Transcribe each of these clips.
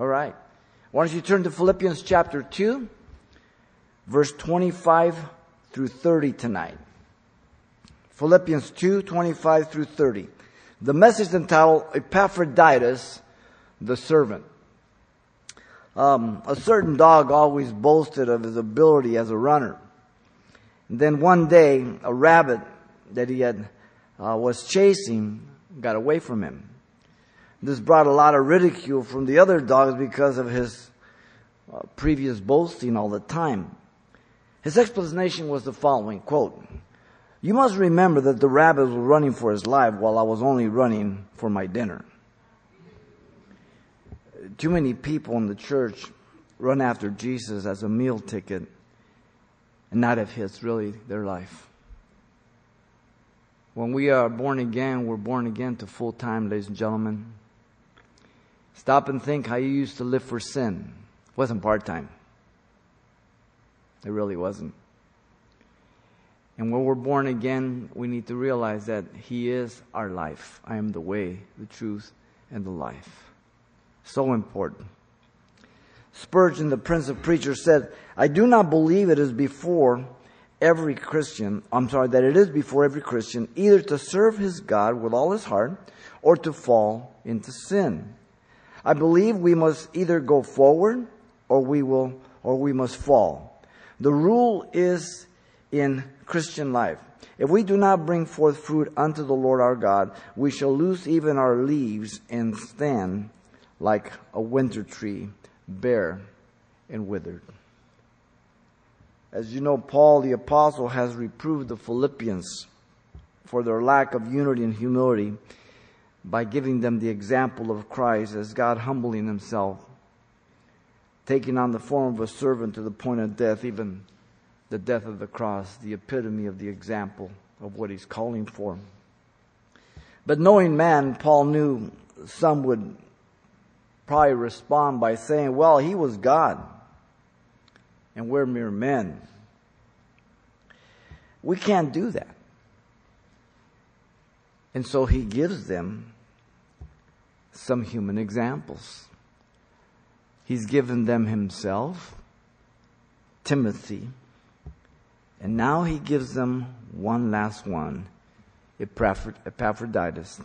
All right. Why don't you turn to Philippians chapter 2, verse 25 through 30 tonight. Philippians 2, 25 through 30. The message entitled Epaphroditus, the servant. Um, a certain dog always boasted of his ability as a runner. And then one day, a rabbit that he had uh, was chasing got away from him. This brought a lot of ridicule from the other dogs because of his uh, previous boasting all the time. His explanation was the following quote, You must remember that the rabbit was running for his life while I was only running for my dinner. Too many people in the church run after Jesus as a meal ticket and not if it's really their life. When we are born again, we're born again to full time, ladies and gentlemen. Stop and think how you used to live for sin. It wasn't part time. It really wasn't. And when we're born again, we need to realize that He is our life. I am the way, the truth, and the life. So important. Spurgeon, the Prince of Preachers, said, I do not believe it is before every Christian, I'm sorry, that it is before every Christian either to serve his God with all his heart or to fall into sin. I believe we must either go forward or we will, or we must fall. The rule is in Christian life. If we do not bring forth fruit unto the Lord our God, we shall lose even our leaves and stand like a winter tree, bare and withered. As you know, Paul the apostle has reproved the Philippians for their lack of unity and humility by giving them the example of Christ as God humbling himself, taking on the form of a servant to the point of death, even the death of the cross, the epitome of the example of what he's calling for. But knowing man, Paul knew some would probably respond by saying, well, he was God and we're mere men. We can't do that. And so he gives them some human examples. He's given them himself, Timothy, and now he gives them one last one, Epaphroditus,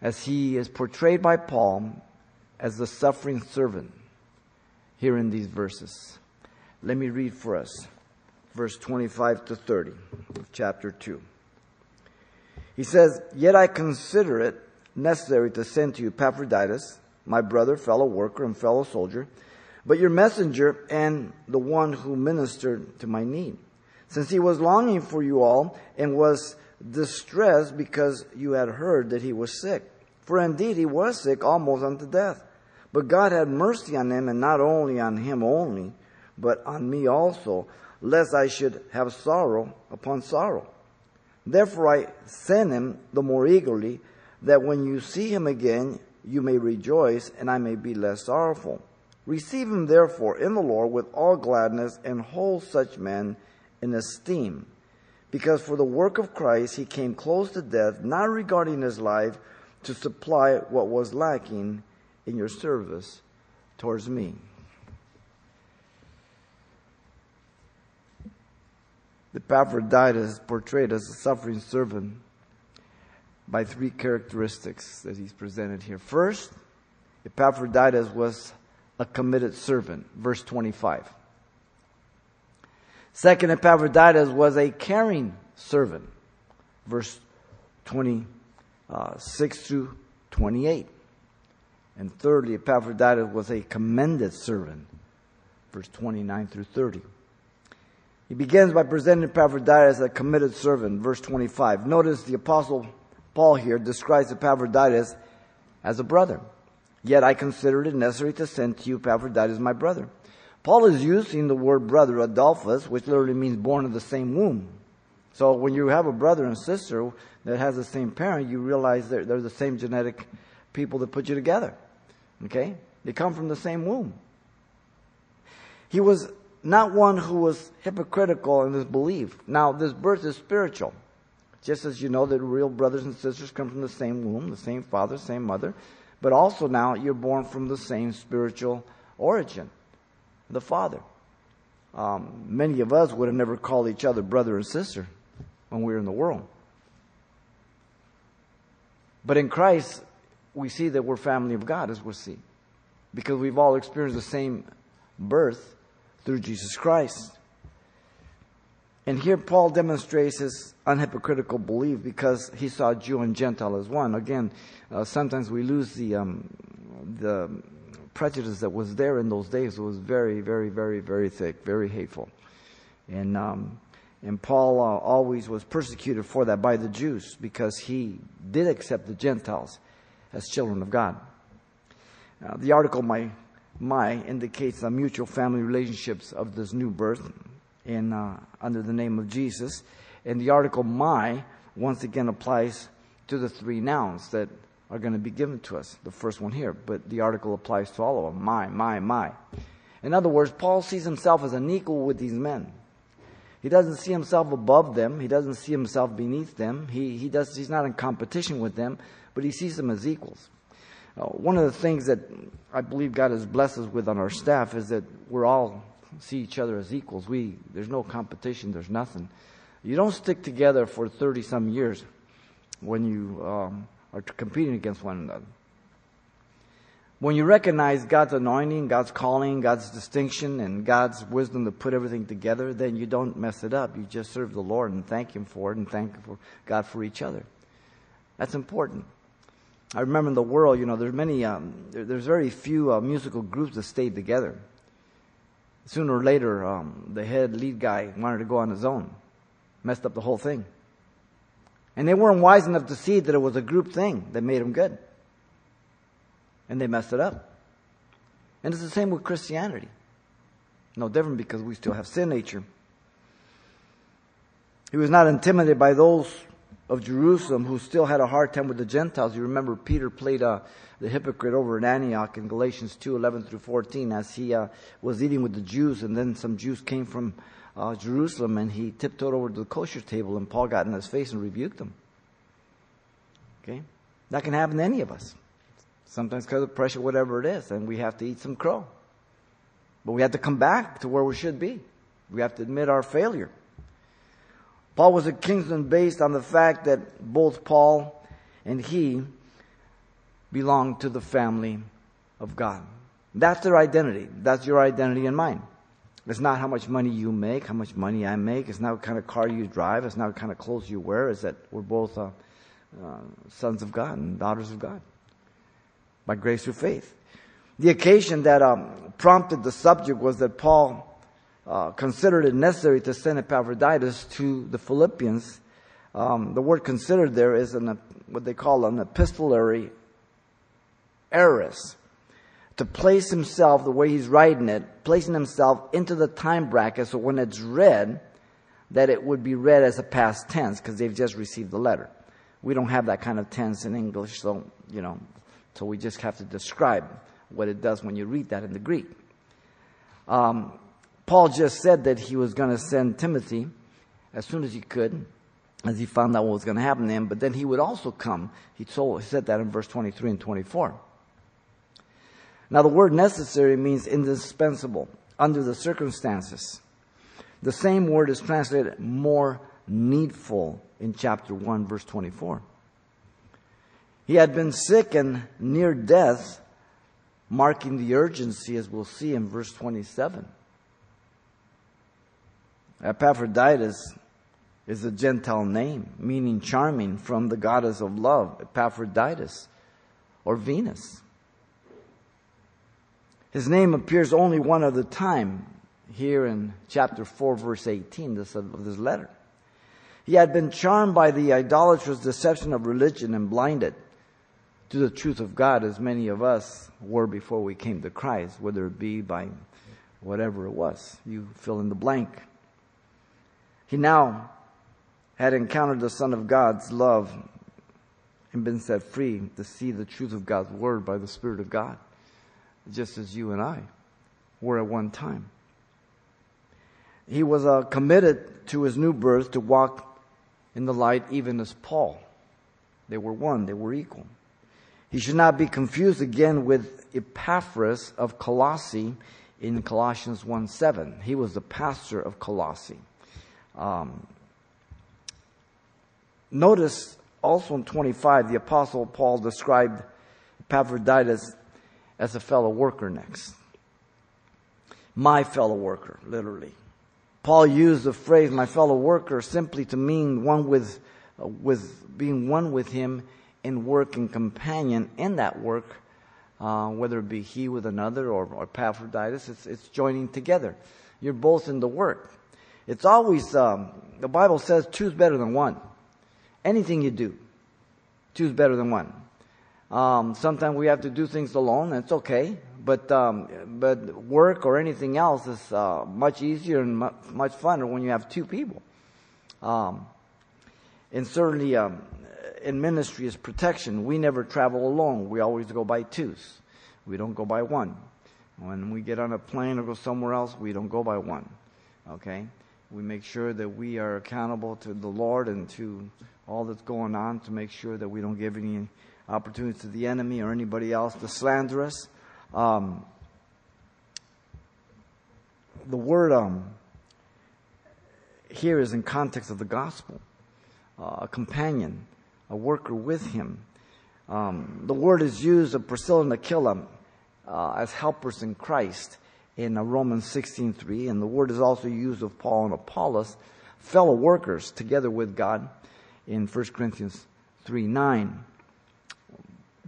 as he is portrayed by Paul as the suffering servant here in these verses. Let me read for us verse 25 to 30 of chapter 2. He says, Yet I consider it necessary to send to you Epaphroditus, my brother, fellow worker, and fellow soldier, but your messenger and the one who ministered to my need. Since he was longing for you all and was distressed because you had heard that he was sick. For indeed he was sick almost unto death. But God had mercy on him, and not only on him only, but on me also, lest I should have sorrow upon sorrow. Therefore I sent him the more eagerly, that when you see him again, you may rejoice, and I may be less sorrowful. Receive him therefore in the Lord with all gladness, and hold such men in esteem. Because for the work of Christ he came close to death, not regarding his life, to supply what was lacking in your service towards me. The Epaphroditus portrayed as a suffering servant by three characteristics that he's presented here. First, Epaphroditus was a committed servant, verse 25. Second, Epaphroditus was a caring servant, verse 26 uh, through 28. And thirdly, Epaphroditus was a commended servant, verse 29 through 30. He begins by presenting Epaphroditus as a committed servant, verse 25. Notice the apostle Paul here describes Epaphroditus as a brother. Yet I considered it necessary to send to you Epaphroditus, my brother. Paul is using the word brother, adelphos, which literally means born of the same womb. So when you have a brother and sister that has the same parent, you realize they're, they're the same genetic people that put you together. Okay? They come from the same womb. He was not one who was hypocritical in his belief. Now, this birth is spiritual. Just as you know that real brothers and sisters come from the same womb, the same father, same mother. but also now you're born from the same spiritual origin, the Father. Um, many of us would have never called each other brother and sister when we were in the world. But in Christ, we see that we're family of God, as we'll see, because we've all experienced the same birth through Jesus Christ. And here Paul demonstrates his unhypocritical belief because he saw Jew and Gentile as one. Again, uh, sometimes we lose the um, the prejudice that was there in those days. It was very, very, very, very thick, very hateful, and um, and Paul uh, always was persecuted for that by the Jews because he did accept the Gentiles as children of God. Uh, the article my my indicates the mutual family relationships of this new birth in uh, under the name of Jesus. And the article my once again applies to the three nouns that are going to be given to us. The first one here, but the article applies to all of them. My, my, my. In other words, Paul sees himself as an equal with these men. He doesn't see himself above them. He doesn't see himself beneath them. He, he does, he's not in competition with them, but he sees them as equals. Uh, one of the things that I believe God has blessed us with on our staff is that we're all see each other as equals. We, there's no competition, there's nothing. You don't stick together for 30 some years when you um, are competing against one another. When you recognize God's anointing, God's calling, God's distinction, and God's wisdom to put everything together, then you don't mess it up. You just serve the Lord and thank Him for it and thank for God for each other. That's important. I remember in the world, you know, there's many, um, there, there's very few uh, musical groups that stayed together. Sooner or later, um, the head lead guy wanted to go on his own, messed up the whole thing. And they weren't wise enough to see that it was a group thing that made them good. And they messed it up. And it's the same with Christianity. No different because we still have sin nature. He was not intimidated by those of Jerusalem who still had a hard time with the Gentiles. You remember Peter played uh, the hypocrite over in Antioch in Galatians 2 11 through 14 as he uh, was eating with the Jews, and then some Jews came from uh, Jerusalem and he tiptoed over to the kosher table, and Paul got in his face and rebuked them. Okay? That can happen to any of us. Sometimes because of pressure, whatever it is, and we have to eat some crow. But we have to come back to where we should be. We have to admit our failure. Paul was a kinsman based on the fact that both Paul and he belonged to the family of God. That's their identity. That's your identity and mine. It's not how much money you make, how much money I make. It's not what kind of car you drive. It's not what kind of clothes you wear. It's that we're both uh, uh, sons of God and daughters of God by grace through faith. The occasion that um, prompted the subject was that Paul uh, considered it necessary to send Epaphroditus to the Philippians. Um, the word considered there is an, what they call an epistolary aorist. To place himself, the way he's writing it, placing himself into the time bracket so when it's read, that it would be read as a past tense because they've just received the letter. We don't have that kind of tense in English, so, you know, so we just have to describe what it does when you read that in the Greek. Um, Paul just said that he was going to send Timothy as soon as he could, as he found out what was going to happen to him, but then he would also come. He, told, he said that in verse 23 and 24. Now, the word necessary means indispensable under the circumstances. The same word is translated more needful in chapter 1, verse 24. He had been sick and near death, marking the urgency, as we'll see in verse 27. Epaphroditus is a Gentile name, meaning charming from the goddess of love, Epaphroditus, or Venus. His name appears only one other time here in chapter 4, verse 18 of this letter. He had been charmed by the idolatrous deception of religion and blinded to the truth of God, as many of us were before we came to Christ, whether it be by whatever it was. You fill in the blank. He now had encountered the Son of God's love and been set free to see the truth of God's Word by the Spirit of God, just as you and I were at one time. He was uh, committed to his new birth to walk in the light even as Paul. They were one, they were equal. He should not be confused again with Epaphras of Colossae in Colossians 1 7. He was the pastor of Colossae. Um, notice also in 25, the Apostle Paul described Epaphroditus as a fellow worker next. My fellow worker, literally. Paul used the phrase my fellow worker simply to mean one with, uh, with being one with him in work and companion in that work, uh, whether it be he with another or, or Epaphroditus, it's, it's joining together. You're both in the work. It's always, um, the Bible says, two's better than one. Anything you do, two's better than one. Um, sometimes we have to do things alone, and it's okay. But um, but work or anything else is uh, much easier and much, much funner when you have two people. Um, and certainly um, in ministry is protection. We never travel alone. We always go by twos. We don't go by one. When we get on a plane or go somewhere else, we don't go by one. Okay? We make sure that we are accountable to the Lord and to all that's going on to make sure that we don't give any opportunity to the enemy or anybody else to slander us. Um, the word um, here is in context of the gospel. Uh, a companion, a worker with him. Um, the word is used of Priscilla and Aquila uh, as helpers in Christ in uh, Romans 16.3, and the word is also used of Paul and Apollos, fellow workers together with God in 1 Corinthians 3.9.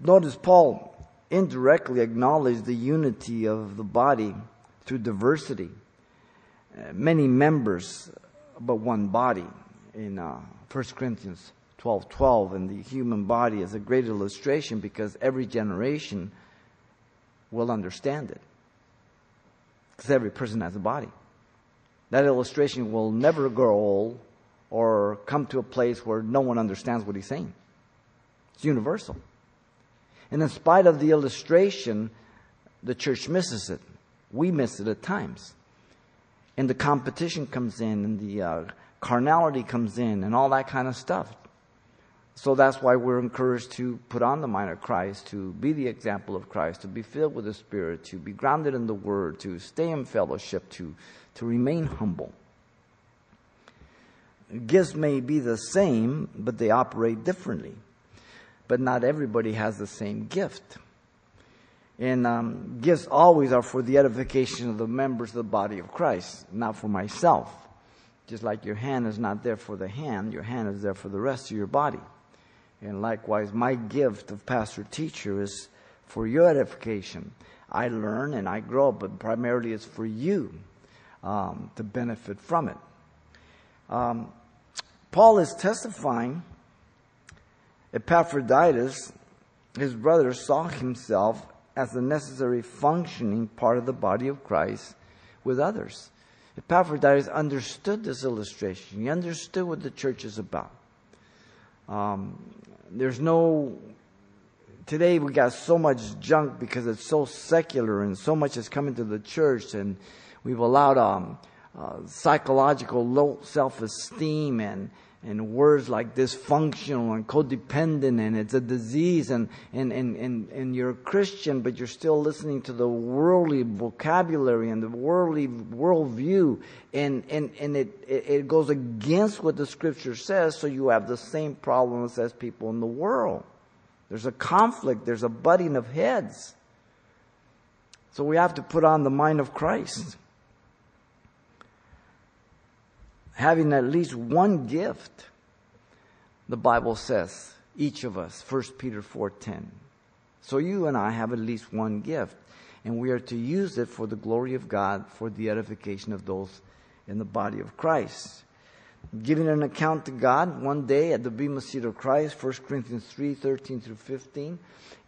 Notice Paul indirectly acknowledged the unity of the body through diversity. Uh, many members, but one body. In uh, 1 Corinthians 12 12, and the human body is a great illustration because every generation will understand it. Because every person has a body. That illustration will never grow old or come to a place where no one understands what he's saying. It's universal. And in spite of the illustration, the church misses it. We miss it at times. And the competition comes in, and the uh, carnality comes in, and all that kind of stuff. So that's why we're encouraged to put on the mind of Christ, to be the example of Christ, to be filled with the Spirit, to be grounded in the Word, to stay in fellowship, to, to remain humble. Gifts may be the same, but they operate differently but not everybody has the same gift. And um, gifts always are for the edification of the members of the body of Christ, not for myself. Just like your hand is not there for the hand, your hand is there for the rest of your body. And likewise, my gift of pastor teacher is for your edification. I learn and I grow, but primarily it's for you um, to benefit from it. Um, Paul is testifying Epaphroditus, his brother, saw himself as a necessary functioning part of the body of Christ with others. Epaphroditus understood this illustration. He understood what the church is about. Um, there's no today we got so much junk because it's so secular and so much is coming to the church and we've allowed um, uh, psychological low self-esteem and and words like dysfunctional and codependent and it's a disease and, and, and, and, and you're a Christian but you're still listening to the worldly vocabulary and the worldly worldview and, and, and it, it, goes against what the scripture says so you have the same problems as people in the world. There's a conflict, there's a butting of heads. So we have to put on the mind of Christ having at least one gift, the Bible says, each of us, 1 Peter 4:10. So you and I have at least one gift, and we are to use it for the glory of God, for the edification of those in the body of Christ. Giving an account to God one day at the Bema seat of Christ, 1 Corinthians 3 13 through 15.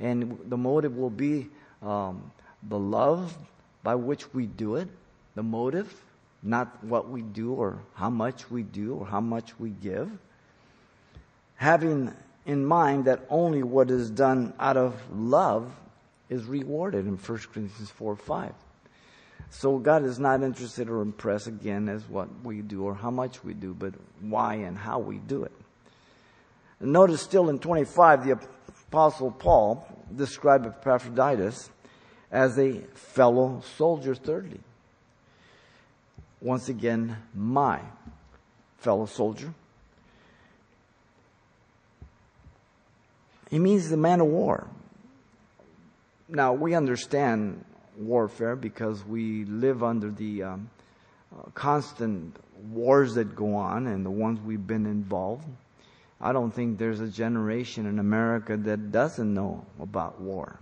And the motive will be um, the love by which we do it, the motive, not what we do or how much we do or how much we give. Having in mind that only what is done out of love is rewarded in 1 Corinthians 4 5. So God is not interested or impressed again as what we do or how much we do, but why and how we do it. Notice still in 25, the Apostle Paul described Epaphroditus as a fellow soldier, thirdly. Once again, my fellow soldier. He means the man of war. Now, we understand warfare because we live under the um, uh, constant wars that go on and the ones we've been involved. I don't think there's a generation in America that doesn't know about war.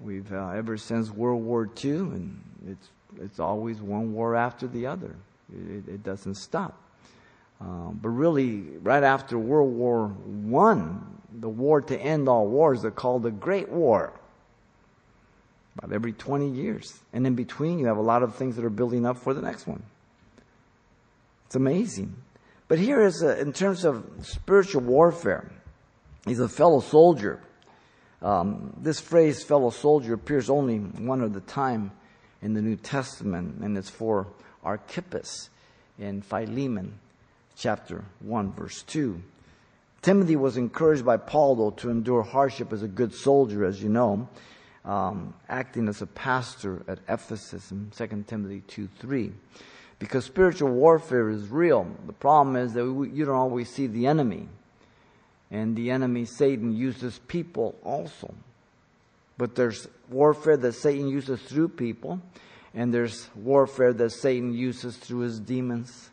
We've uh, ever since World War II, and it's it's always one war after the other. It, it doesn't stop. Um, but really, right after World War One, the war to end all wars, they're called the Great War. About every 20 years. And in between, you have a lot of things that are building up for the next one. It's amazing. But here is, a, in terms of spiritual warfare, he's a fellow soldier. Um, this phrase, fellow soldier, appears only one other time in the New Testament, and it's for Archippus in Philemon chapter 1, verse 2. Timothy was encouraged by Paul, though, to endure hardship as a good soldier, as you know, um, acting as a pastor at Ephesus in 2 Timothy 2 3. Because spiritual warfare is real. The problem is that we, you don't always see the enemy. And the enemy, Satan, uses people also. But there's warfare that Satan uses through people, and there's warfare that Satan uses through his demons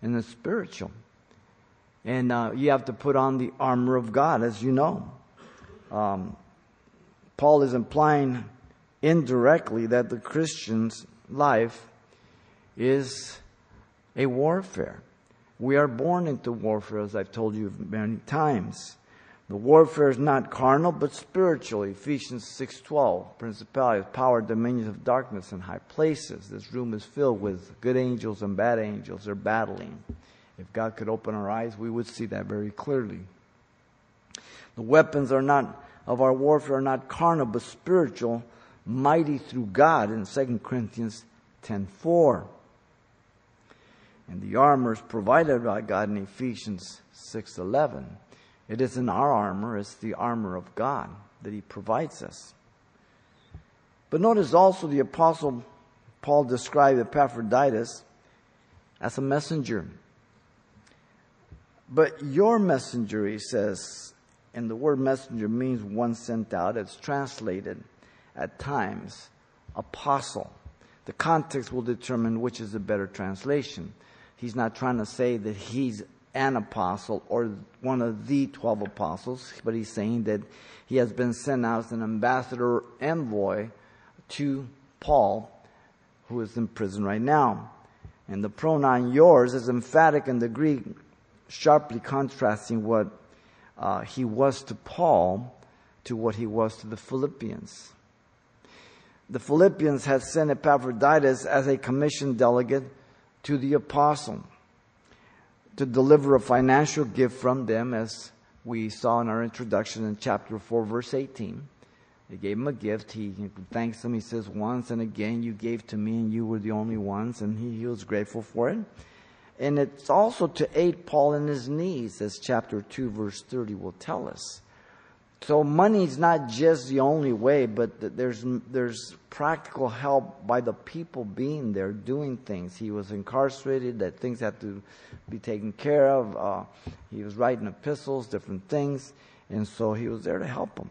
and the spiritual. And uh, you have to put on the armor of God, as you know. Um, Paul is implying indirectly that the Christian's life is a warfare. We are born into warfare, as I've told you many times. The warfare is not carnal, but spiritual. Ephesians 6.12, principalities, power, dominions of darkness in high places. This room is filled with good angels and bad angels. They're battling. If God could open our eyes, we would see that very clearly. The weapons are not of our warfare are not carnal, but spiritual, mighty through God in 2 Corinthians 10.4. And the armor is provided by God in Ephesians 6.11. It isn't our armor, it's the armor of God that He provides us. But notice also the Apostle Paul described Epaphroditus as a messenger. But your messenger, he says, and the word messenger means one sent out. It's translated at times apostle. The context will determine which is the better translation. He's not trying to say that he's an apostle or one of the 12 apostles, but he's saying that he has been sent out as an ambassador envoy to Paul, who is in prison right now. And the pronoun yours is emphatic in the Greek, sharply contrasting what uh, he was to Paul to what he was to the Philippians. The Philippians had sent Epaphroditus as a commissioned delegate to the apostle to deliver a financial gift from them, as we saw in our introduction in chapter 4, verse 18. They gave him a gift. He thanks them. He says, Once and again you gave to me, and you were the only ones. And he, he was grateful for it. And it's also to aid Paul in his needs, as chapter 2, verse 30 will tell us. So money is not just the only way, but there's there's practical help by the people being there doing things. He was incarcerated; that things had to be taken care of. Uh, he was writing epistles, different things, and so he was there to help them.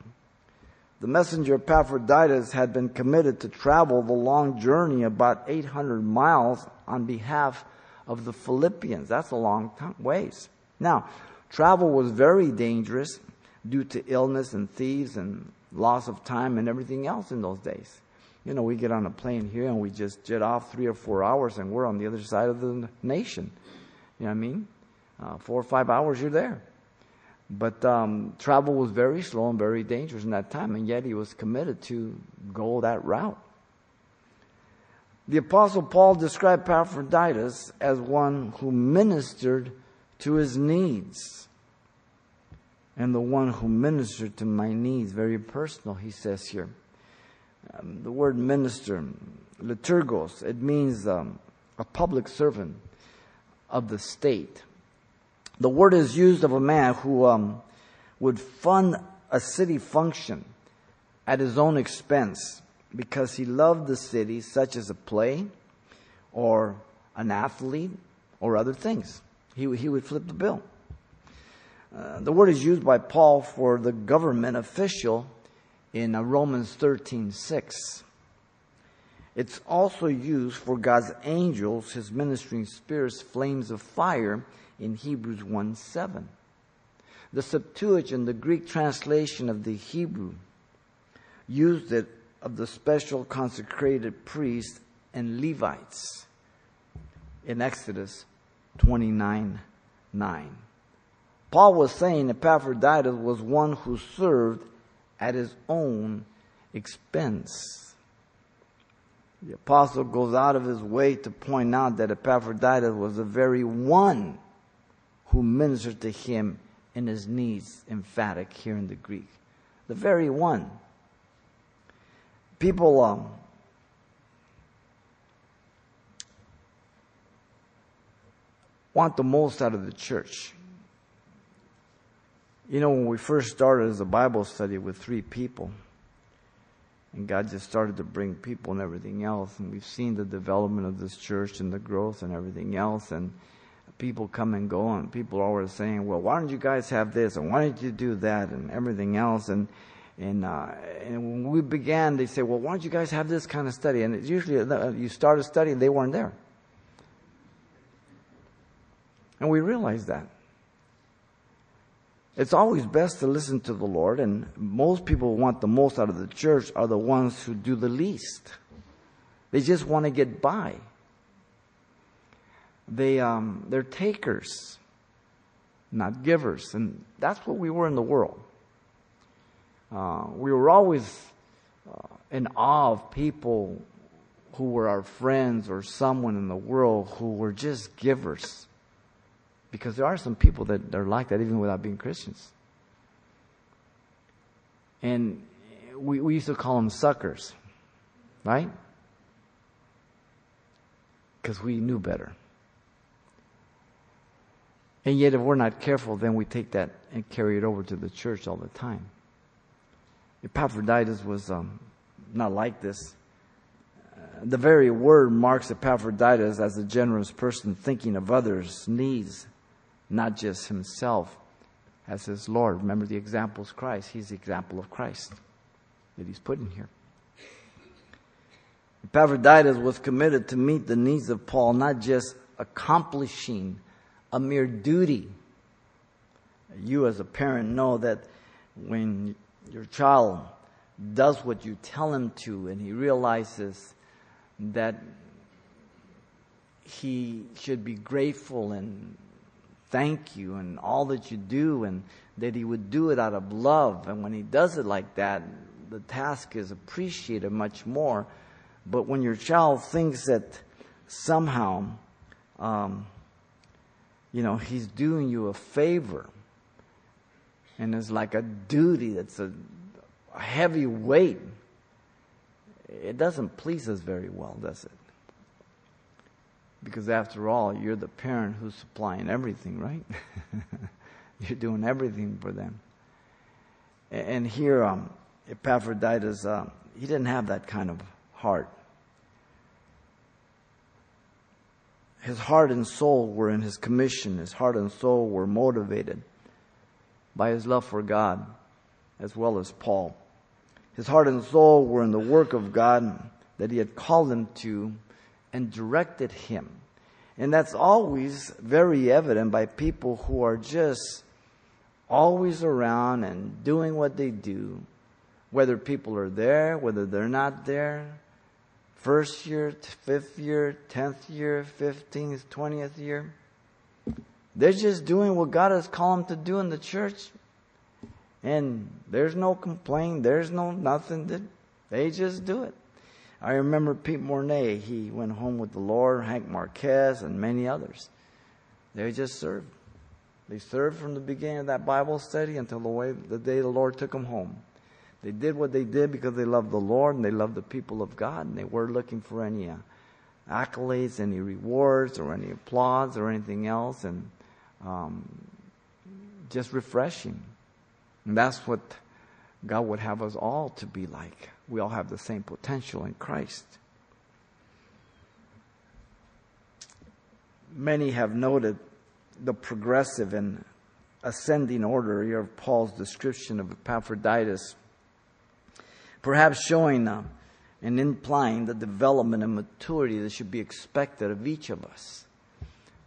The messenger Epaphroditus had been committed to travel the long journey, about 800 miles, on behalf of the Philippians. That's a long time, ways. Now, travel was very dangerous due to illness and thieves and loss of time and everything else in those days. You know, we get on a plane here and we just jet off three or four hours and we're on the other side of the nation. You know what I mean? Uh, four or five hours, you're there. But um, travel was very slow and very dangerous in that time, and yet he was committed to go that route. The Apostle Paul described Epaphroditus as one who ministered to his needs and the one who ministered to my needs. Very personal, he says here. Um, the word minister, liturgos, it means um, a public servant of the state. The word is used of a man who um, would fund a city function at his own expense because he loved the city, such as a play or an athlete or other things. He, he would flip the bill. Uh, the word is used by Paul for the government official in uh, Romans 13:6. It's also used for God's angels, his ministering spirits, flames of fire in Hebrews 1:7. The Septuagint, the Greek translation of the Hebrew, used it of the special consecrated priests and Levites in Exodus 29 9. Paul was saying Epaphroditus was one who served at his own expense. The apostle goes out of his way to point out that Epaphroditus was the very one who ministered to him in his needs, emphatic here in the Greek. The very one. People um, want the most out of the church. You know, when we first started as a Bible study with three people, and God just started to bring people and everything else, and we've seen the development of this church and the growth and everything else, and people come and go, and people are always saying, "Well, why don't you guys have this, and why don't you do that, and everything else?" and and uh, and when we began, they say, "Well, why don't you guys have this kind of study?" And it's usually uh, you start a study, and they weren't there, and we realized that. It's always best to listen to the Lord, and most people who want the most out of the church are the ones who do the least. They just want to get by. They, um, they're takers, not givers. And that's what we were in the world. Uh, we were always uh, in awe of people who were our friends or someone in the world who were just givers. Because there are some people that are like that even without being Christians. And we, we used to call them suckers, right? Because we knew better. And yet, if we're not careful, then we take that and carry it over to the church all the time. Epaphroditus was um, not like this. Uh, the very word marks Epaphroditus as a generous person thinking of others' needs not just himself as his Lord. Remember, the example is Christ. He's the example of Christ that he's put in here. Epaphroditus was committed to meet the needs of Paul, not just accomplishing a mere duty. You, as a parent, know that when your child does what you tell him to and he realizes that he should be grateful and thank you and all that you do and that he would do it out of love. And when he does it like that, the task is appreciated much more. But when your child thinks that somehow, um, you know, he's doing you a favor and it's like a duty that's a, a heavy weight, it doesn't please us very well, does it? Because after all, you're the parent who's supplying everything, right? you're doing everything for them. And here, um, Epaphroditus, uh, he didn't have that kind of heart. His heart and soul were in his commission. His heart and soul were motivated by his love for God as well as Paul. His heart and soul were in the work of God that he had called him to and directed him. And that's always very evident by people who are just always around and doing what they do, whether people are there, whether they're not there, first year, fifth year, tenth year, fifteenth, twentieth year. They're just doing what God has called them to do in the church. And there's no complaint, there's no nothing. They just do it. I remember Pete Mornay, he went home with the Lord, Hank Marquez, and many others. They just served. They served from the beginning of that Bible study until the, way, the day the Lord took them home. They did what they did because they loved the Lord and they loved the people of God, and they weren't looking for any uh, accolades, any rewards, or any applause, or anything else, and um, just refreshing. And that's what God would have us all to be like. We all have the same potential in Christ. Many have noted the progressive and ascending order of Paul's description of Epaphroditus, perhaps showing uh, and implying the development and maturity that should be expected of each of us.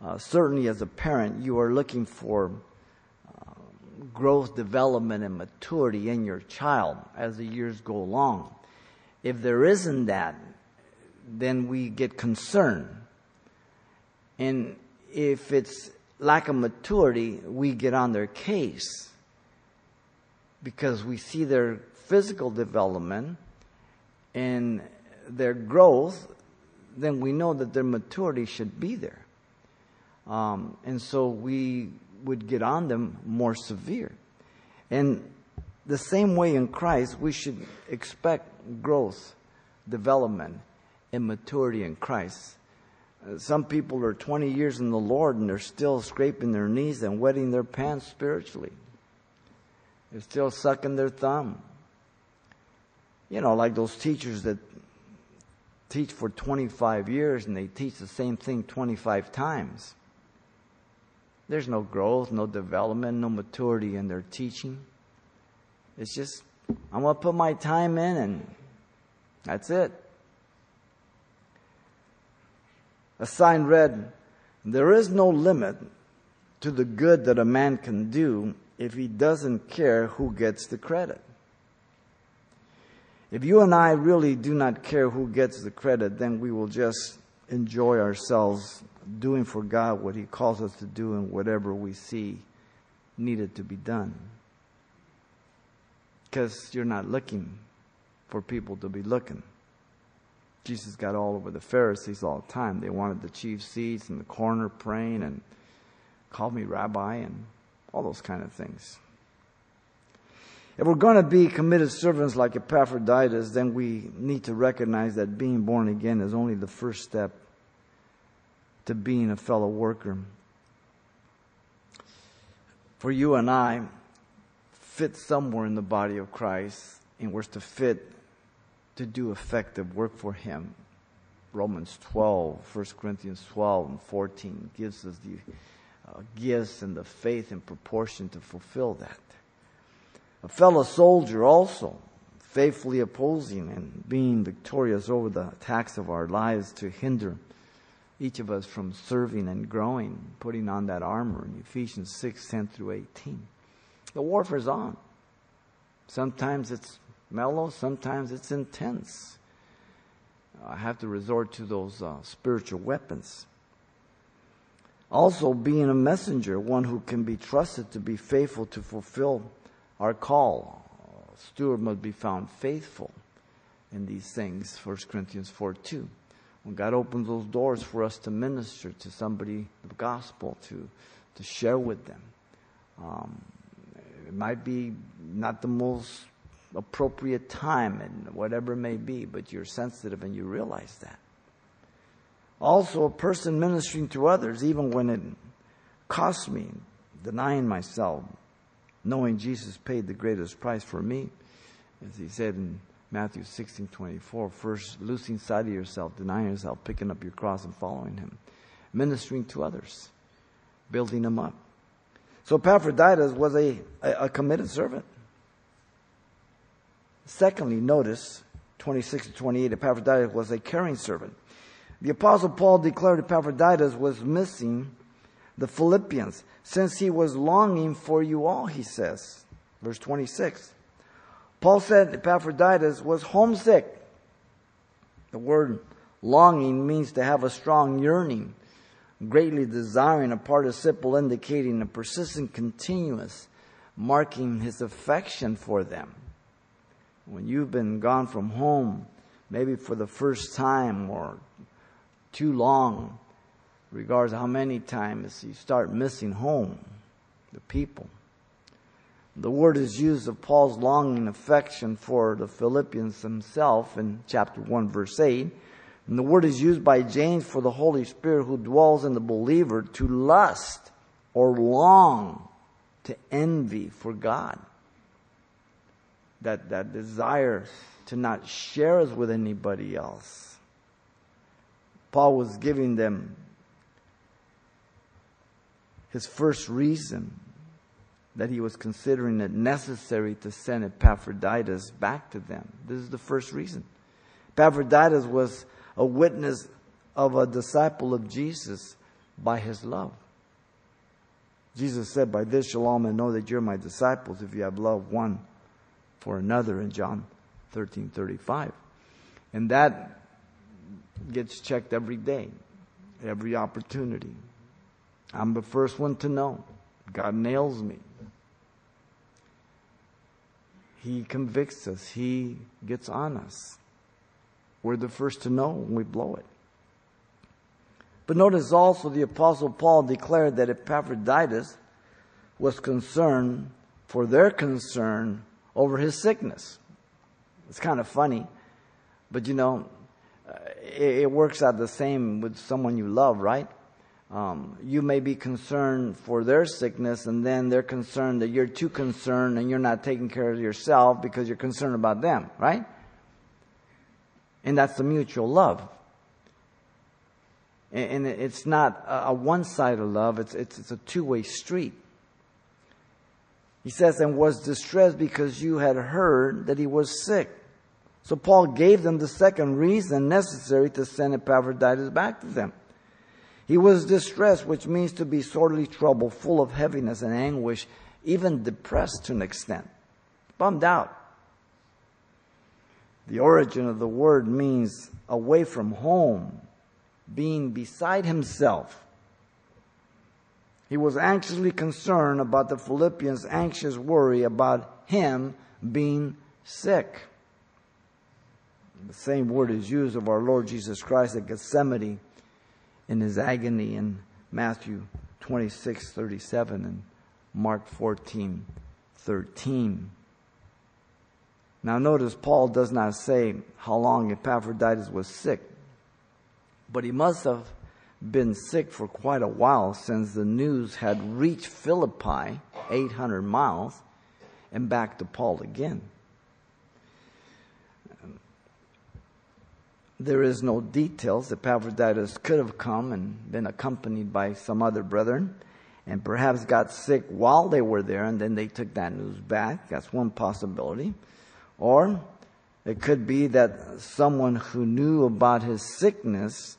Uh, certainly, as a parent, you are looking for growth, development, and maturity in your child as the years go along. If there isn't that, then we get concerned. And if it's lack of maturity, we get on their case because we see their physical development and their growth, then we know that their maturity should be there. Um, and so we would get on them more severe. And the same way in Christ, we should expect growth, development, and maturity in Christ. Uh, some people are 20 years in the Lord and they're still scraping their knees and wetting their pants spiritually. They're still sucking their thumb. You know, like those teachers that teach for 25 years and they teach the same thing 25 times. There's no growth, no development, no maturity in their teaching. It's just, I'm going to put my time in and that's it. A sign read, There is no limit to the good that a man can do if he doesn't care who gets the credit. If you and I really do not care who gets the credit, then we will just enjoy ourselves doing for God what He calls us to do and whatever we see needed to be done. Because you're not looking for people to be looking. Jesus got all over the Pharisees all the time. They wanted the chief seats in the corner praying and called me rabbi and all those kind of things. If we're going to be committed servants like Epaphroditus, then we need to recognize that being born again is only the first step to being a fellow worker. For you and I, fit somewhere in the body of Christ, and we're to fit to do effective work for Him. Romans 12, 1 Corinthians 12 and 14 gives us the uh, gifts and the faith in proportion to fulfill that. A fellow soldier also, faithfully opposing and being victorious over the attacks of our lives to hinder each of us from serving and growing, putting on that armor in Ephesians 6 10 through 18. The warfare's on. Sometimes it's mellow, sometimes it's intense. I have to resort to those uh, spiritual weapons. Also, being a messenger, one who can be trusted to be faithful to fulfill our call. Steward must be found faithful in these things, 1 Corinthians 4 2 when God opens those doors for us to minister to somebody the gospel, to, to share with them. Um, it might be not the most appropriate time and whatever it may be, but you're sensitive and you realize that. Also, a person ministering to others, even when it costs me, denying myself, knowing Jesus paid the greatest price for me, as he said in Matthew 16, 24. First, losing sight of yourself, denying yourself, picking up your cross and following him. Ministering to others, building them up. So Epaphroditus was a, a, a committed servant. Secondly, notice 26 to 28, Epaphroditus was a caring servant. The apostle Paul declared Epaphroditus was missing the Philippians since he was longing for you all, he says. Verse 26. Paul said Epaphroditus was homesick. The word longing means to have a strong yearning, greatly desiring, a participle indicating a persistent continuous, marking his affection for them. When you've been gone from home, maybe for the first time or too long, regards how many times you start missing home, the people. The word is used of Paul's longing affection for the Philippians himself in chapter 1 verse 8. And the word is used by James for the Holy Spirit who dwells in the believer to lust or long to envy for God. that, that desire to not share us with anybody else. Paul was giving them his first reason that he was considering it necessary to send Epaphroditus back to them. This is the first reason. Epaphroditus was a witness of a disciple of Jesus by his love. Jesus said, By this shall all men know that you're my disciples if you have love one for another in John 13 35. And that gets checked every day, every opportunity. I'm the first one to know. God nails me. He convicts us. He gets on us. We're the first to know when we blow it. But notice also the Apostle Paul declared that Epaphroditus was concerned for their concern over his sickness. It's kind of funny, but you know, it, it works out the same with someone you love, right? Um, you may be concerned for their sickness, and then they're concerned that you're too concerned and you're not taking care of yourself because you're concerned about them, right? And that's the mutual love. And it's not a one sided love, it's, it's, it's a two way street. He says, and was distressed because you had heard that he was sick. So Paul gave them the second reason necessary to send Epaphroditus back to them. He was distressed, which means to be sorely troubled, full of heaviness and anguish, even depressed to an extent, bummed out. The origin of the word means away from home, being beside himself. He was anxiously concerned about the Philippians' anxious worry about him being sick. The same word is used of our Lord Jesus Christ at Gethsemane in his agony in Matthew 26, 37 and Mark 14, 13. Now notice Paul does not say how long Epaphroditus was sick, but he must have been sick for quite a while since the news had reached Philippi, 800 miles, and back to Paul again. There is no details. Epaphroditus could have come and been accompanied by some other brethren and perhaps got sick while they were there and then they took that news back. That's one possibility. Or it could be that someone who knew about his sickness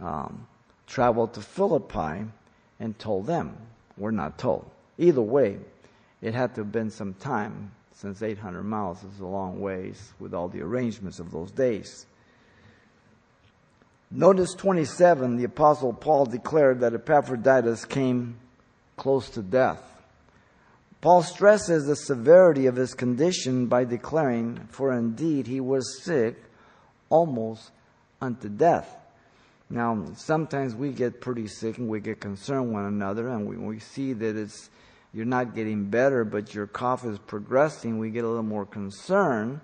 um, traveled to Philippi and told them. We're not told. Either way, it had to have been some time since 800 miles is a long ways with all the arrangements of those days. Notice 27, the Apostle Paul declared that Epaphroditus came close to death. Paul stresses the severity of his condition by declaring, For indeed he was sick almost unto death. Now, sometimes we get pretty sick and we get concerned one another, and we, we see that it's you're not getting better, but your cough is progressing. We get a little more concerned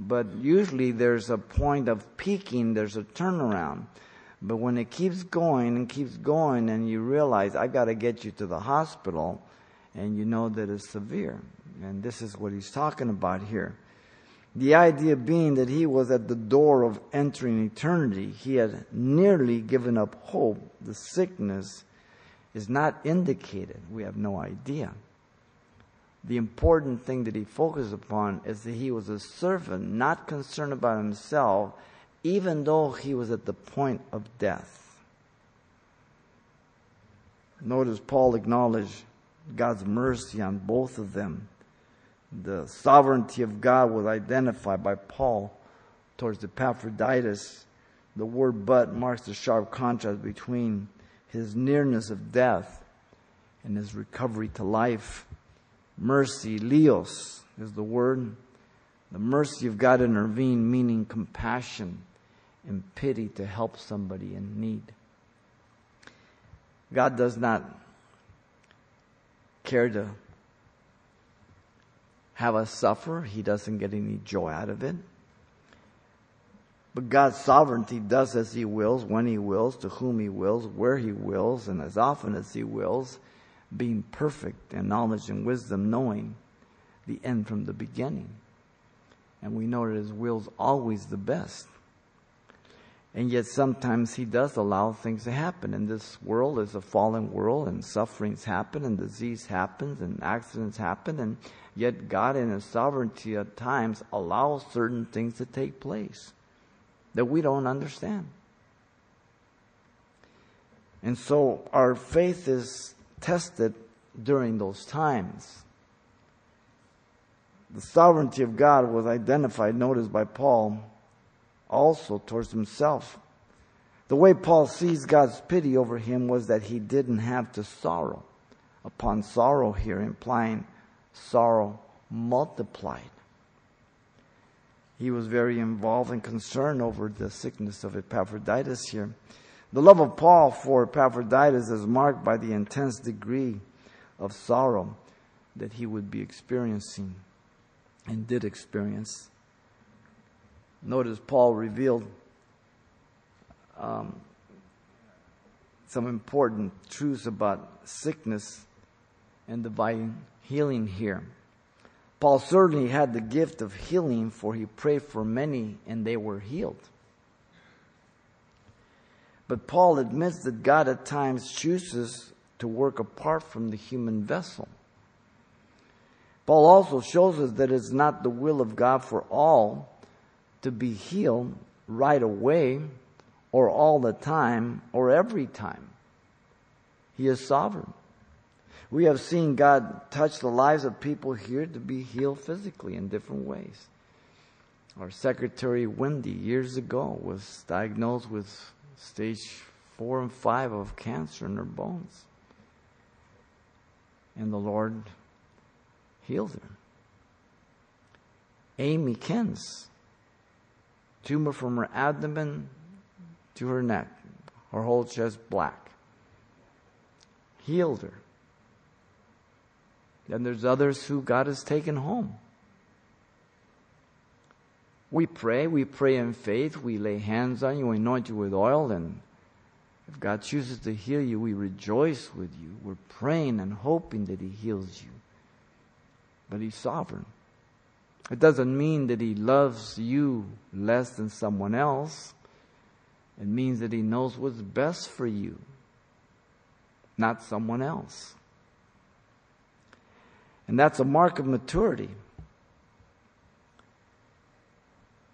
but usually there's a point of peaking, there's a turnaround. But when it keeps going and keeps going, and you realize, I've got to get you to the hospital, and you know that it's severe. And this is what he's talking about here. The idea being that he was at the door of entering eternity. He had nearly given up hope. The sickness is not indicated. We have no idea the important thing that he focused upon is that he was a servant, not concerned about himself, even though he was at the point of death. Notice Paul acknowledged God's mercy on both of them. The sovereignty of God was identified by Paul towards Epaphroditus. The word but marks the sharp contrast between his nearness of death and his recovery to life mercy, leos is the word. The mercy of God intervened, meaning compassion and pity to help somebody in need. God does not care to have us suffer. He doesn't get any joy out of it. But God's sovereignty does as He wills, when He wills, to whom He wills, where He wills, and as often as He wills being perfect in knowledge and wisdom, knowing the end from the beginning. And we know that His will's always the best. And yet sometimes He does allow things to happen. And this world is a fallen world, and sufferings happen, and disease happens, and accidents happen. And yet God, in His sovereignty, at times allows certain things to take place that we don't understand. And so our faith is tested during those times. The sovereignty of God was identified, notice, by Paul also towards himself. The way Paul sees God's pity over him was that he didn't have to sorrow upon sorrow here, implying sorrow multiplied. He was very involved and concerned over the sickness of Epaphroditus here. The love of Paul for Epaphroditus is marked by the intense degree of sorrow that he would be experiencing and did experience. Notice Paul revealed um, some important truths about sickness and divine healing here. Paul certainly had the gift of healing, for he prayed for many and they were healed. But Paul admits that God at times chooses to work apart from the human vessel. Paul also shows us that it's not the will of God for all to be healed right away or all the time or every time. He is sovereign. We have seen God touch the lives of people here to be healed physically in different ways. Our secretary Wendy years ago was diagnosed with stage four and five of cancer in her bones. And the Lord healed her. Amy Kens, tumor from her abdomen to her neck, her whole chest black. Healed her. Then there's others who God has taken home. We pray, we pray in faith, we lay hands on you, we anoint you with oil, and if God chooses to heal you, we rejoice with you. We're praying and hoping that He heals you. But He's sovereign. It doesn't mean that He loves you less than someone else. It means that He knows what's best for you, not someone else. And that's a mark of maturity.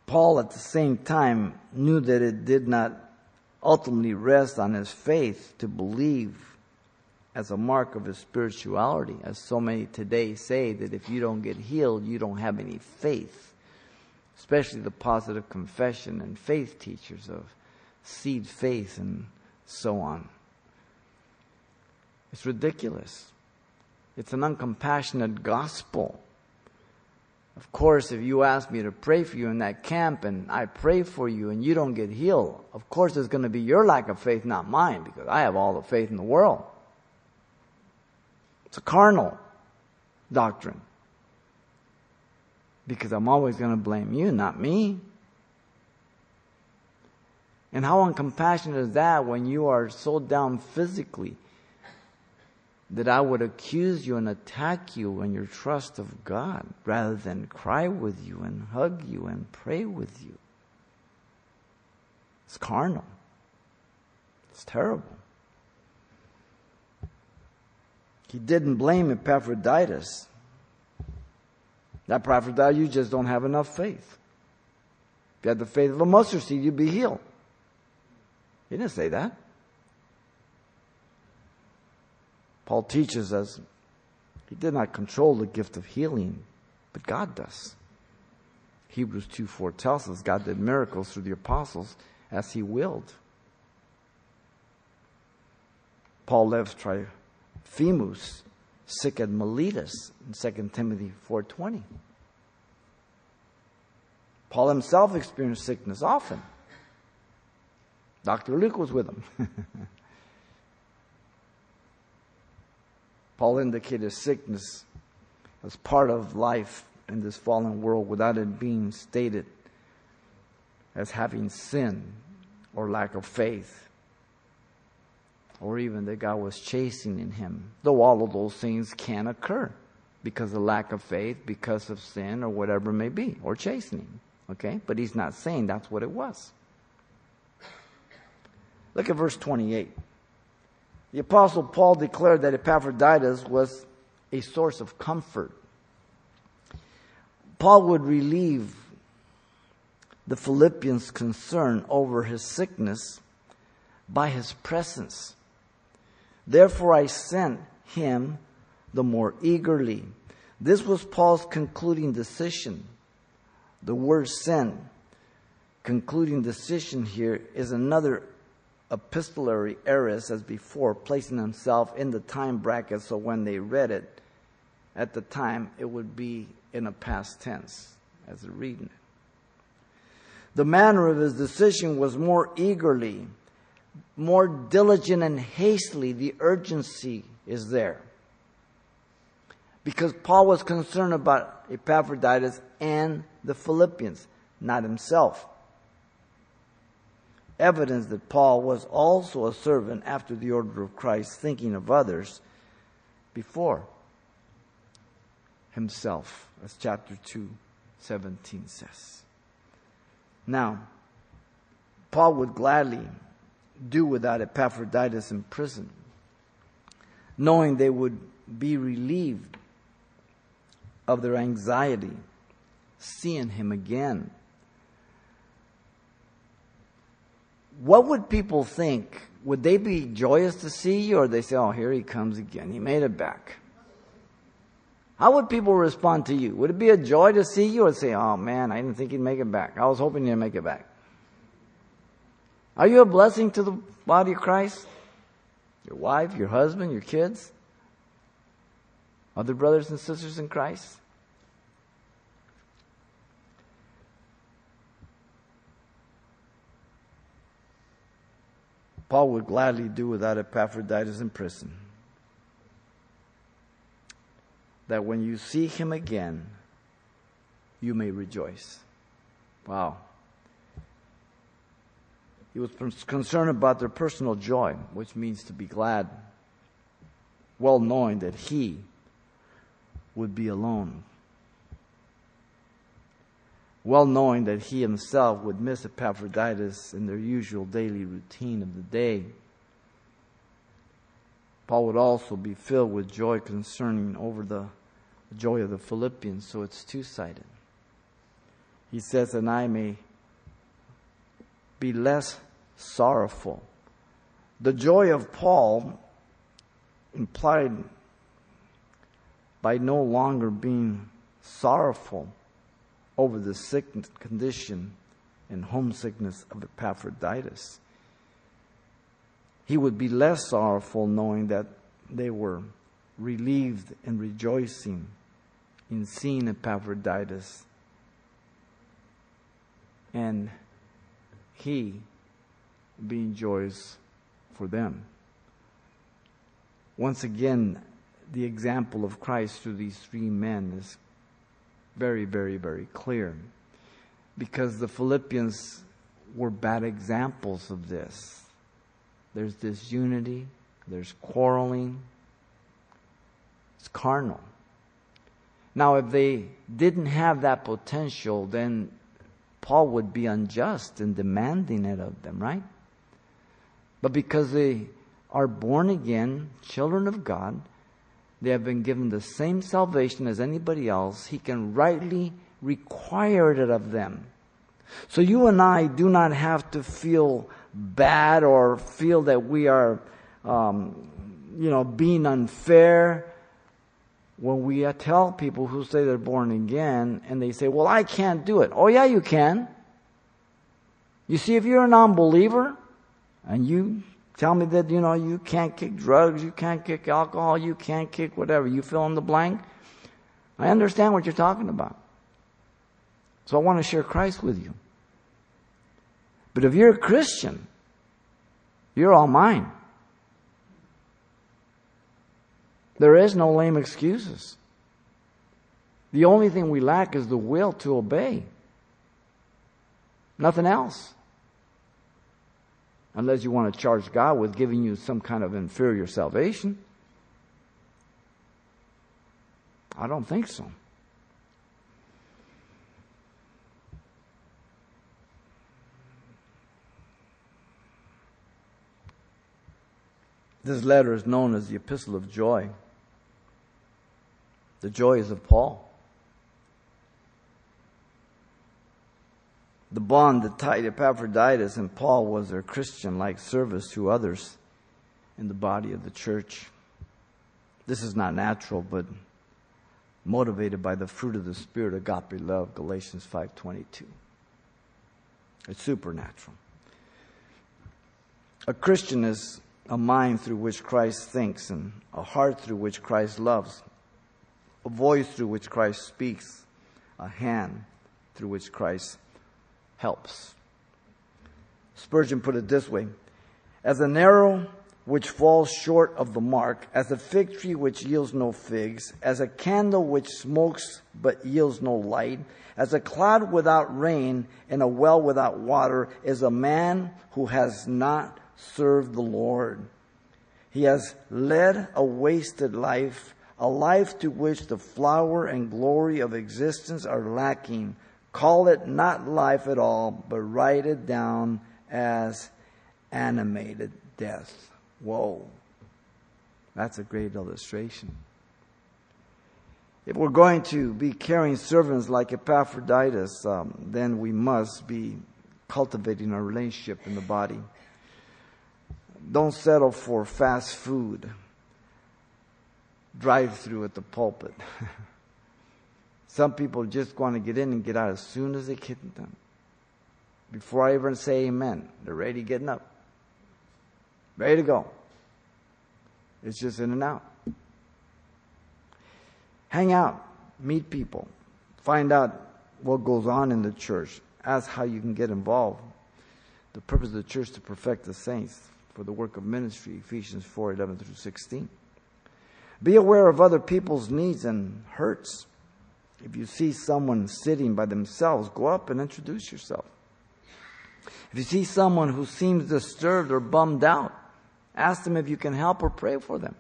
Paul, at the same time, knew that it did not ultimately rest on his faith to believe as a mark of his spirituality, as so many today say that if you don't get healed, you don't have any faith, especially the positive confession and faith teachers of seed faith and so on. It's ridiculous. It's an uncompassionate gospel. Of course, if you ask me to pray for you in that camp and I pray for you and you don't get healed, of course it's going to be your lack of faith, not mine, because I have all the faith in the world. It's a carnal doctrine. Because I'm always going to blame you, not me. And how uncompassionate is that when you are so down physically that I would accuse you and attack you in your trust of God rather than cry with you and hug you and pray with you. It's carnal. It's terrible. He didn't blame Epaphroditus. That Epaphroditus, you just don't have enough faith. If you had the faith of a mustard seed, you'd be healed. He didn't say that. Paul teaches us he did not control the gift of healing, but God does. Hebrews 2 4 tells us God did miracles through the apostles as he willed. Paul left Trophimus sick at Miletus in 2 Timothy 4.20. Paul himself experienced sickness often. Dr. Luke was with him. Paul indicated sickness as part of life in this fallen world without it being stated as having sin or lack of faith or even that God was chastening him, though all of those things can occur because of lack of faith, because of sin, or whatever it may be, or chastening. Okay? But he's not saying that's what it was. Look at verse 28. The Apostle Paul declared that Epaphroditus was a source of comfort. Paul would relieve the Philippians' concern over his sickness by his presence. Therefore, I sent him the more eagerly. This was Paul's concluding decision. The word sent, concluding decision here, is another epistolary aorist as before, placing himself in the time bracket so when they read it at the time, it would be in a past tense as they're reading it. The manner of his decision was more eagerly, more diligent and hastily. The urgency is there. Because Paul was concerned about Epaphroditus and the Philippians, not himself. Evidence that Paul was also a servant after the order of Christ, thinking of others before himself, as chapter 2, 17 says. Now, Paul would gladly do without Epaphroditus in prison, knowing they would be relieved of their anxiety, seeing him again. What would people think? Would they be joyous to see you, or they say, "Oh, here he comes again. He made it back." How would people respond to you? Would it be a joy to see you or say, oh man, I didn't think he'd make it back. I was hoping he'd make it back. Are you a blessing to the body of Christ? Your wife, your husband, your kids? Other brothers and sisters in Christ? Paul would gladly do without Epaphroditus in prison that when you see him again, you may rejoice. Wow. He was concerned about their personal joy, which means to be glad, well knowing that he would be alone. Well knowing that he himself would miss Epaphroditus in their usual daily routine of the day. Paul would also be filled with joy concerning over the joy of the Philippians, so it's two sided. He says, and I may be less sorrowful. The joy of Paul implied by no longer being sorrowful over the sick condition and homesickness of Epaphroditus. He would be less sorrowful knowing that they were relieved and rejoicing in seeing Epaphroditus. And he being joyous for them. Once again, the example of Christ through these three men is very, very, very clear. Because the Philippians were bad examples of this. There's disunity, there's quarreling, it's carnal. Now, if they didn't have that potential, then Paul would be unjust in demanding it of them, right? But because they are born again, children of God, they have been given the same salvation as anybody else, he can rightly require it of them. So you and I do not have to feel bad or feel that we are, um, you know, being unfair when we tell people who say they're born again and they say, well, I can't do it. Oh, yeah, you can. You see, if you're a non-believer and you tell me that, you know, you can't kick drugs, you can't kick alcohol, you can't kick whatever, you fill in the blank, I understand what you're talking about. So I want to share Christ with you. But if you're a Christian, you're all mine. There is no lame excuses. The only thing we lack is the will to obey. Nothing else. Unless you want to charge God with giving you some kind of inferior salvation. I don't think so. This letter is known as the Epistle of Joy. The joy is of Paul. The bond that tied Epaphroditus and Paul was their Christian like service to others in the body of the church. This is not natural, but motivated by the fruit of the Spirit, agape love, Galatians 5.22. It's supernatural. A Christian is a mind through which Christ thinks and a heart through which Christ loves, a voice through which Christ speaks, a hand through which Christ helps. Spurgeon put it this way As an arrow which falls short of the mark, as a fig tree which yields no figs, as a candle which smokes but yields no light, as a cloud without rain and a well without water, is a man who has not served the Lord. He has led a wasted life, a life to which the flower and glory of existence are lacking. Call it not life at all, but write it down as animated death. Whoa. That's a great illustration. If we're going to be caring servants like Epaphroditus, um, then we must be cultivating our relationship in the body. Don't settle for fast food drive through at the pulpit. Some people just want to get in and get out as soon as they get done. Before I even say amen, they're ready getting up. Ready to go. It's just in and out. Hang out, meet people, find out what goes on in the church, ask how you can get involved. The purpose of the church to perfect the saints for the work of ministry, Ephesians 4 11 through 16. Be aware of other people's needs and hurts. If you see someone sitting by themselves, go up and introduce yourself. If you see someone who seems disturbed or bummed out, ask them if you can help or pray for them.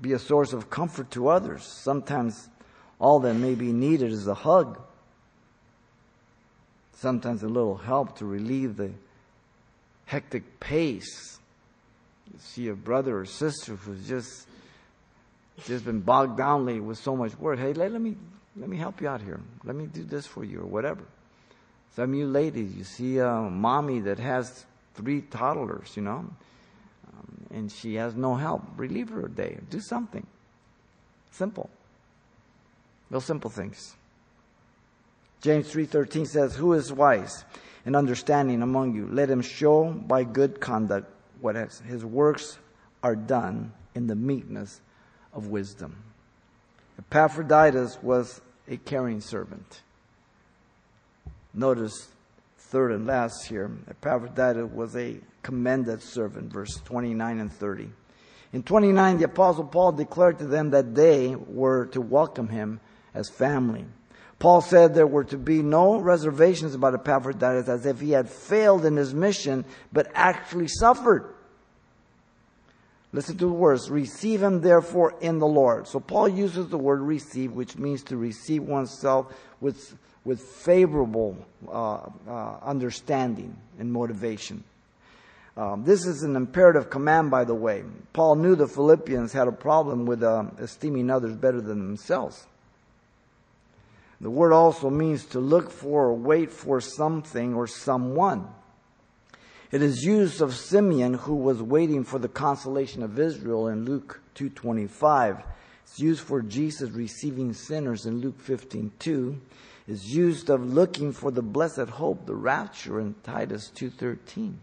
Be a source of comfort to others. Sometimes all that may be needed is a hug. Sometimes a little help to relieve the hectic pace. You see a brother or sister who's just just been bogged down lately with so much work. Hey, let, let me let me help you out here. Let me do this for you or whatever. Some of you ladies, you see a mommy that has three toddlers, you know, um, and she has no help. Relieve her a day. Do something. Simple. Real simple things. James 3:13 says, "Who is wise and understanding among you? Let him show by good conduct what his works are done in the meekness of wisdom." Epaphroditus was a caring servant. Notice third and last here, Epaphroditus was a commended servant, verse 29 and 30. In 29, the Apostle Paul declared to them that they were to welcome him as family. Paul said there were to be no reservations about Epaphroditus as if he had failed in his mission, but actually suffered. Listen to the words. Receive him therefore in the Lord. So Paul uses the word receive, which means to receive oneself with, with favorable uh, uh, understanding and motivation. Um, this is an imperative command, by the way. Paul knew the Philippians had a problem with uh, esteeming others better than themselves. The word also means to look for or wait for something or someone. It is used of Simeon who was waiting for the consolation of Israel in Luke 2:25. It's used for Jesus receiving sinners in Luke 15:2. It's used of looking for the blessed hope, the rapture in Titus 2:13.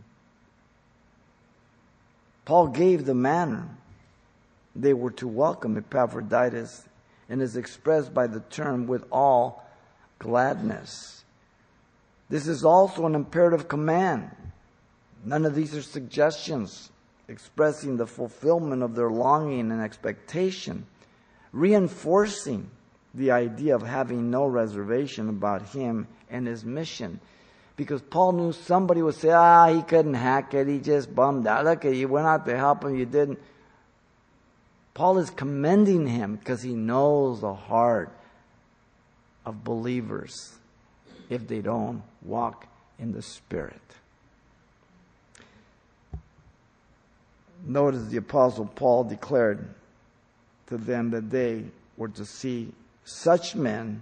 Paul gave the manner they were to welcome Epaphroditus and is expressed by the term with all gladness. This is also an imperative command. None of these are suggestions expressing the fulfillment of their longing and expectation, reinforcing the idea of having no reservation about him and his mission. Because Paul knew somebody would say, ah, he couldn't hack it, he just bummed out. Look, you went out to help him, you didn't. Paul is commending him because he knows the heart of believers if they don't walk in the Spirit. Notice the Apostle Paul declared to them that they were to see such men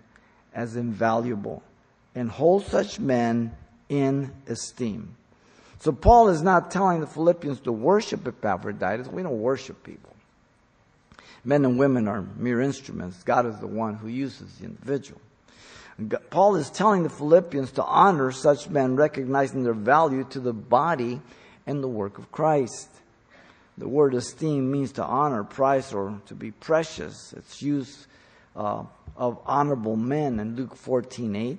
as invaluable and hold such men in esteem. So Paul is not telling the Philippians to worship Epaphroditus. We don't worship people. Men and women are mere instruments. God is the one who uses the individual. Paul is telling the Philippians to honor such men, recognizing their value to the body and the work of Christ. The word esteem means to honor, price, or to be precious. It's used uh, of honorable men in Luke 14 8.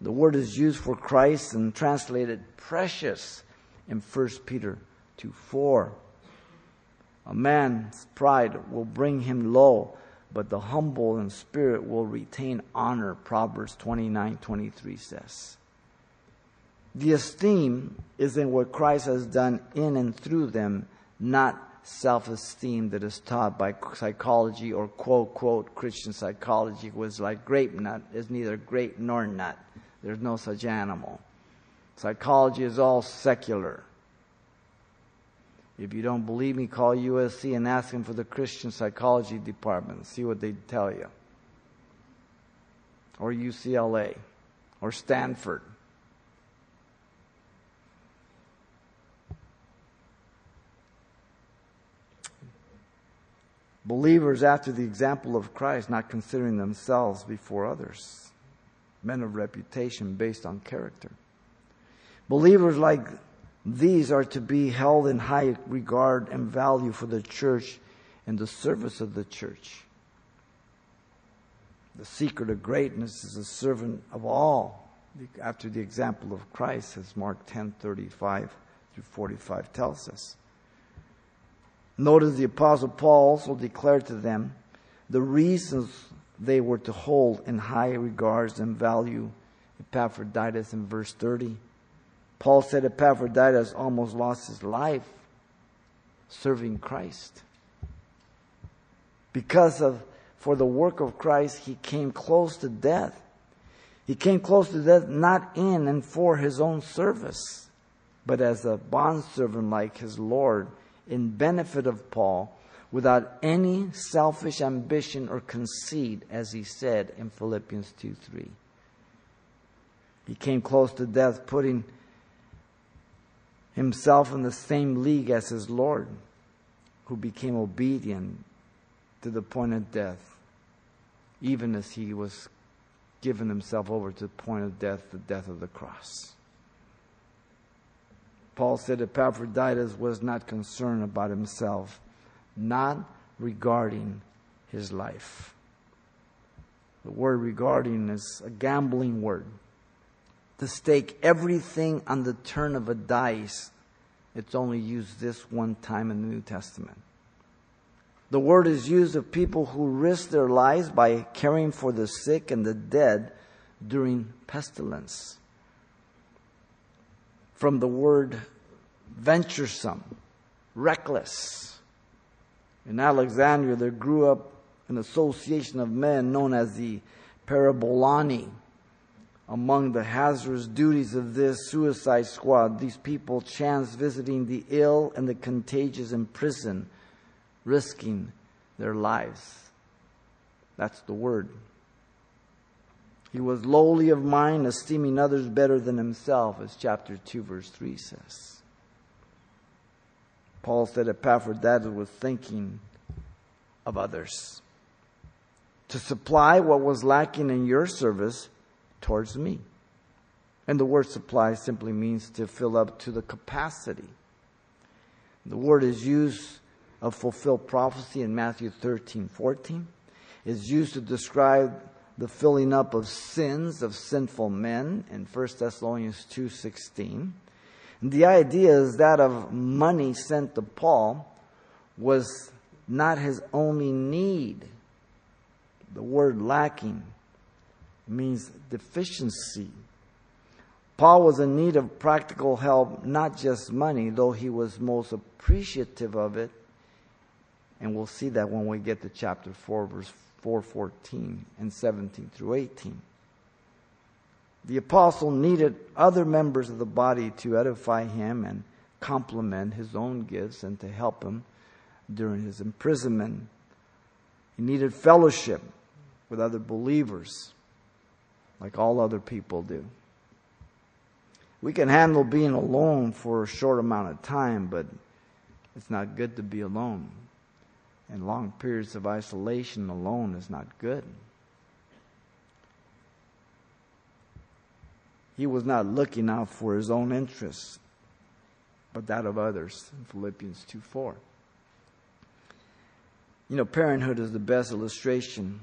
The word is used for Christ and translated precious in 1 Peter 2 4. A man's pride will bring him low, but the humble in spirit will retain honor, Proverbs 29 23 says. The esteem is in what Christ has done in and through them not self esteem that is taught by psychology or quote, quote, Christian psychology was like grape nut is neither grape nor nut. There's no such animal. Psychology is all secular. If you don't believe me, call USC and ask them for the Christian psychology department. See what they tell you. Or UCLA. Or Stanford. Believers, after the example of Christ, not considering themselves before others, men of reputation based on character. Believers like these are to be held in high regard and value for the church and the service of the church. The secret of greatness is a servant of all, after the example of Christ, as Mark 10 35 through 45 tells us. Notice the Apostle Paul also declared to them the reasons they were to hold in high regards and value Epaphroditus in verse 30. Paul said Epaphroditus almost lost his life serving Christ. Because of, for the work of Christ, he came close to death. He came close to death not in and for his own service, but as a bondservant like his Lord in benefit of Paul without any selfish ambition or conceit, as he said in Philippians 2 3. He came close to death, putting himself in the same league as his Lord, who became obedient to the point of death, even as he was given himself over to the point of death, the death of the cross. Paul said Epaphroditus was not concerned about himself, not regarding his life. The word regarding is a gambling word. To stake everything on the turn of a dice, it's only used this one time in the New Testament. The word is used of people who risk their lives by caring for the sick and the dead during pestilence from the word venturesome, reckless. In Alexandria, there grew up an association of men known as the Parabolani. Among the hazardous duties of this suicide squad, these people chance visiting the ill and the contagious in prison, risking their lives. That's the word. He was lowly of mind, esteeming others better than himself, as chapter 2, verse 3 says. Paul said Epaphroditus was thinking of others to supply what was lacking in your service towards me. And the word supply simply means to fill up to the capacity. The word is used of fulfilled prophecy in Matthew 13, 14. It's used to describe the filling up of sins of sinful men in 1 Thessalonians 2:16. The idea is that of money sent to Paul was not his only need. The word lacking means deficiency. Paul was in need of practical help, not just money, though he was most appreciative of it And we'll see that when we get to chapter 4, verse 414 and 17 through 18. The apostle needed other members of the body to edify him and complement his own gifts and to help him during his imprisonment. He needed fellowship with other believers, like all other people do. We can handle being alone for a short amount of time, but it's not good to be alone. And long periods of isolation alone is not good. He was not looking out for his own interests, but that of others in Philippians 2 4. You know, parenthood is the best illustration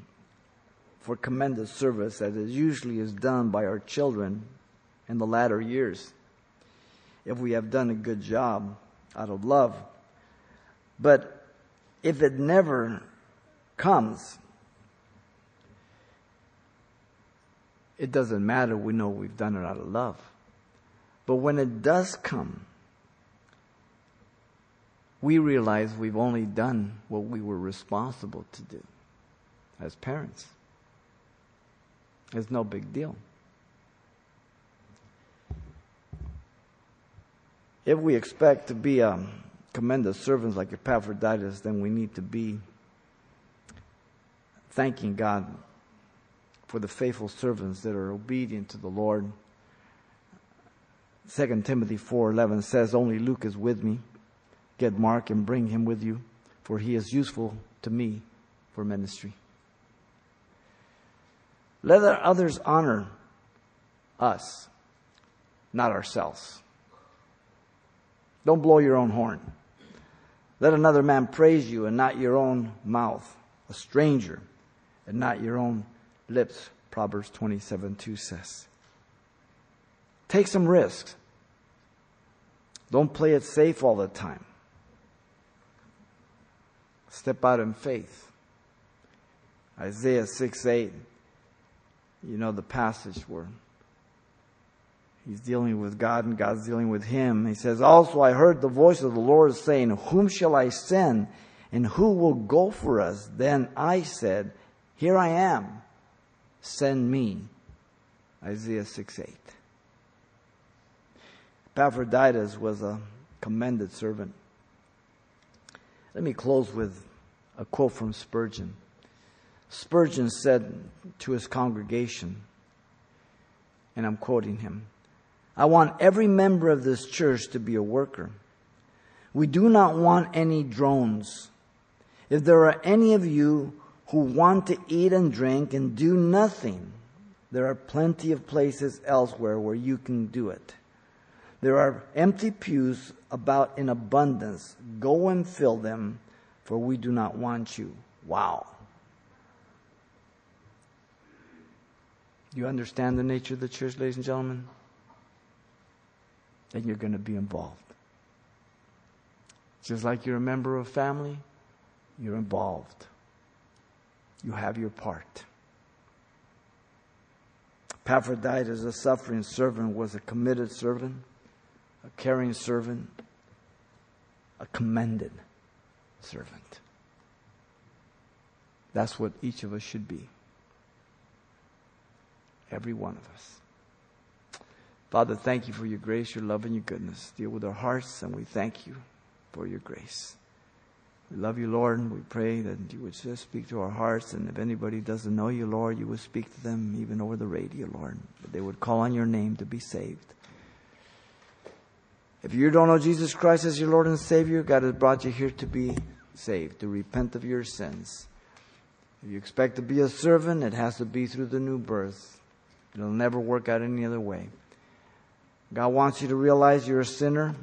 for commended service as it usually is done by our children in the latter years if we have done a good job out of love. But if it never comes, it doesn't matter. We know we've done it out of love. But when it does come, we realize we've only done what we were responsible to do as parents. It's no big deal. If we expect to be um, um, commended servants like Epaphroditus, then we need to be thanking God for the faithful servants that are obedient to the Lord. 2 Timothy 4:11 says, "Only Luke is with me. Get Mark and bring him with you, for he is useful to me for ministry." Let others honor us, not ourselves. Don't blow your own horn. Let another man praise you and not your own mouth, a stranger and not your own lips, Proverbs 27 2 says. Take some risks. Don't play it safe all the time. Step out in faith. Isaiah 6 8, you know the passage where He's dealing with God and God's dealing with him. He says, Also, I heard the voice of the Lord saying, Whom shall I send? And who will go for us? Then I said, Here I am. Send me. Isaiah 6 8. Epaphroditus was a commended servant. Let me close with a quote from Spurgeon. Spurgeon said to his congregation, and I'm quoting him I want every member of this church to be a worker. We do not want any drones. If there are any of you who want to eat and drink and do nothing, there are plenty of places elsewhere where you can do it. There are empty pews about in abundance. Go and fill them, for we do not want you. Wow. You understand the nature of the church, ladies and gentlemen? Then you're going to be involved. Just like you're a member of family, you're involved. You have your part. Epaphroditus, a suffering servant, was a committed servant, a caring servant, a commended servant. That's what each of us should be. Every one of us. Father, thank you for your grace, your love, and your goodness. Deal with our hearts, and we thank you for your grace. We love you, Lord, and we pray that you would just speak to our hearts. And if anybody doesn't know you, Lord, you would speak to them even over the radio, Lord, that they would call on your name to be saved. If you don't know Jesus Christ as your Lord and Savior, God has brought you here to be saved, to repent of your sins. If you expect to be a servant, it has to be through the new birth. It'll never work out any other way. God wants you to realize you're a sinner,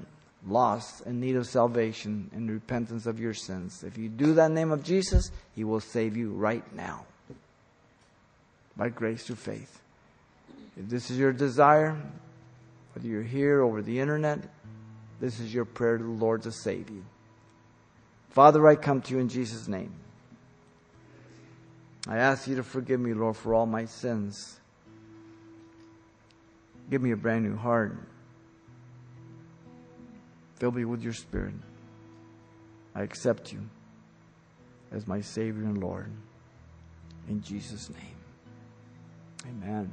lost, in need of salvation and repentance of your sins. If you do that in the name of Jesus, He will save you right now by grace through faith. If this is your desire, whether you're here over the internet, this is your prayer to the Lord to save you. Father, I come to you in Jesus' name. I ask you to forgive me, Lord, for all my sins. Give me a brand new heart. Fill me with your spirit. I accept you as my Savior and Lord. In Jesus' name. Amen.